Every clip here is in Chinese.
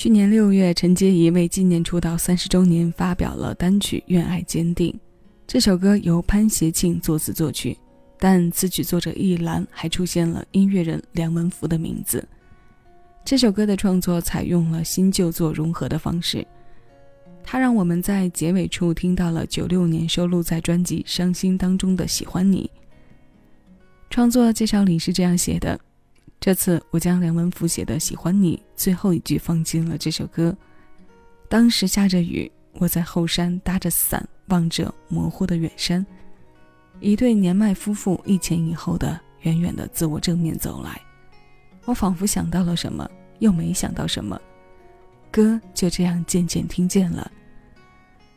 去年六月，陈洁仪为纪念出道三十周年，发表了单曲《愿爱坚定》。这首歌由潘协庆作词作曲，但词曲作者一栏还出现了音乐人梁文福的名字。这首歌的创作采用了新旧作融合的方式，它让我们在结尾处听到了九六年收录在专辑《伤心》当中的《喜欢你》。创作介绍里是这样写的。这次我将梁文福写的《喜欢你》最后一句放进了这首歌。当时下着雨，我在后山搭着伞，望着模糊的远山，一对年迈夫妇一前一后的远远的自我正面走来。我仿佛想到了什么，又没想到什么，歌就这样渐渐听见了。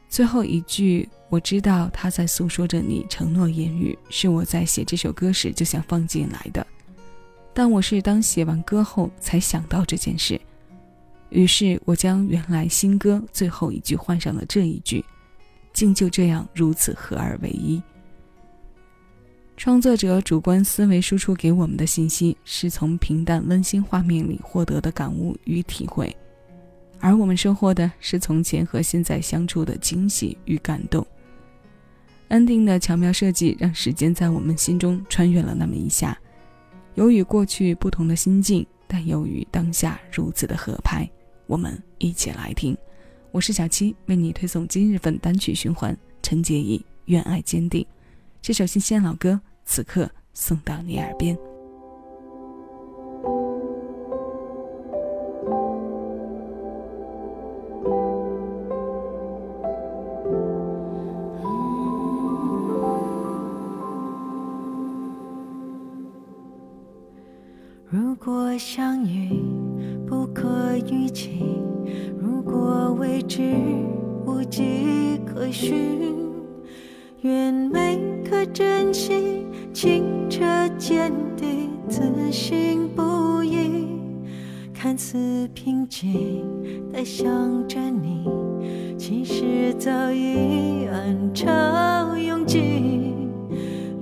最后一句，我知道他在诉说着你承诺言语，是我在写这首歌时就想放进来的。但我是当写完歌后才想到这件事，于是我将原来新歌最后一句换上了这一句，竟就这样如此合二为一。创作者主观思维输出给我们的信息，是从平淡温馨画面里获得的感悟与体会，而我们收获的是从前和现在相处的惊喜与感动。ending 的巧妙设计，让时间在我们心中穿越了那么一下。有与过去不同的心境，但又与当下如此的合拍。我们一起来听。我是小七，为你推送今日份单曲循环。陈洁仪《愿爱坚定》这首新鲜老歌，此刻送到你耳边。如果相遇不可预期，如果未知无迹可寻，愿每颗真心清澈见底，自信不疑。看似平静的想着你，其实早已暗潮涌进。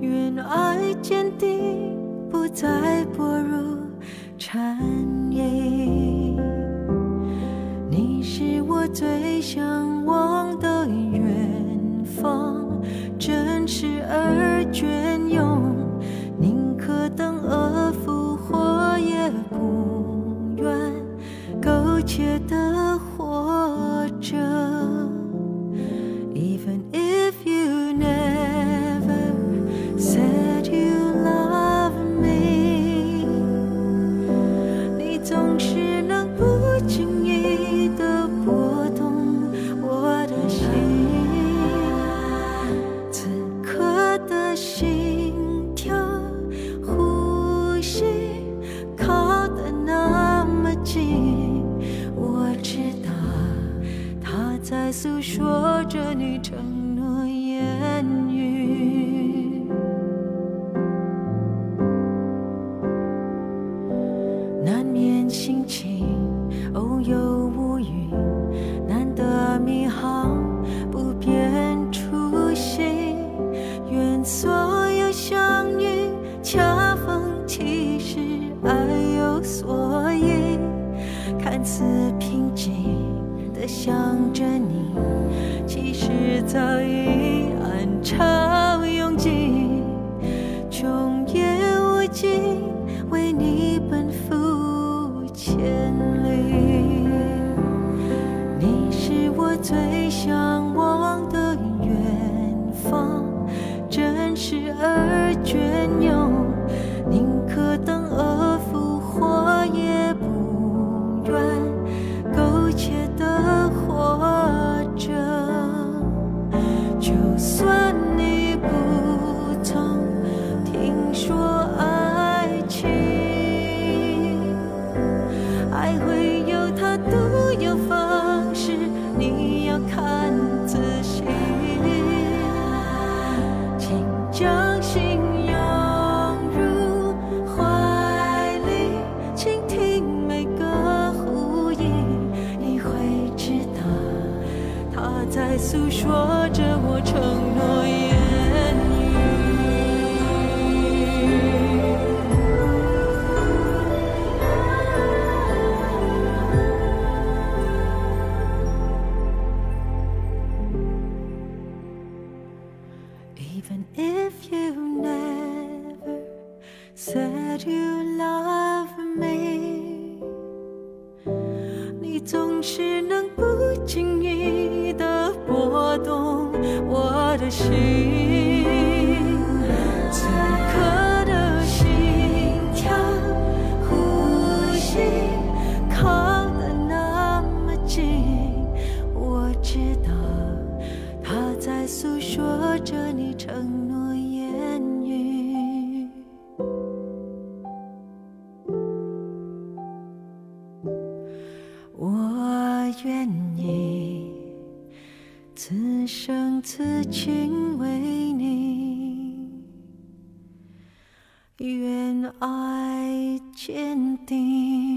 愿爱坚定，不再薄弱。切的活着。诉说着你承诺言语，难免心情偶有乌云，潮拥挤，终夜无尽，为你奔赴千里。你是我最向往的远方，真实而隽永，在诉说着我承诺言语 even if you never said you love me 你总是动我的心，此刻的心跳、呼吸靠得那么近，我知道他在诉说着你承诺言语。我愿意此生此情为你愿爱坚定。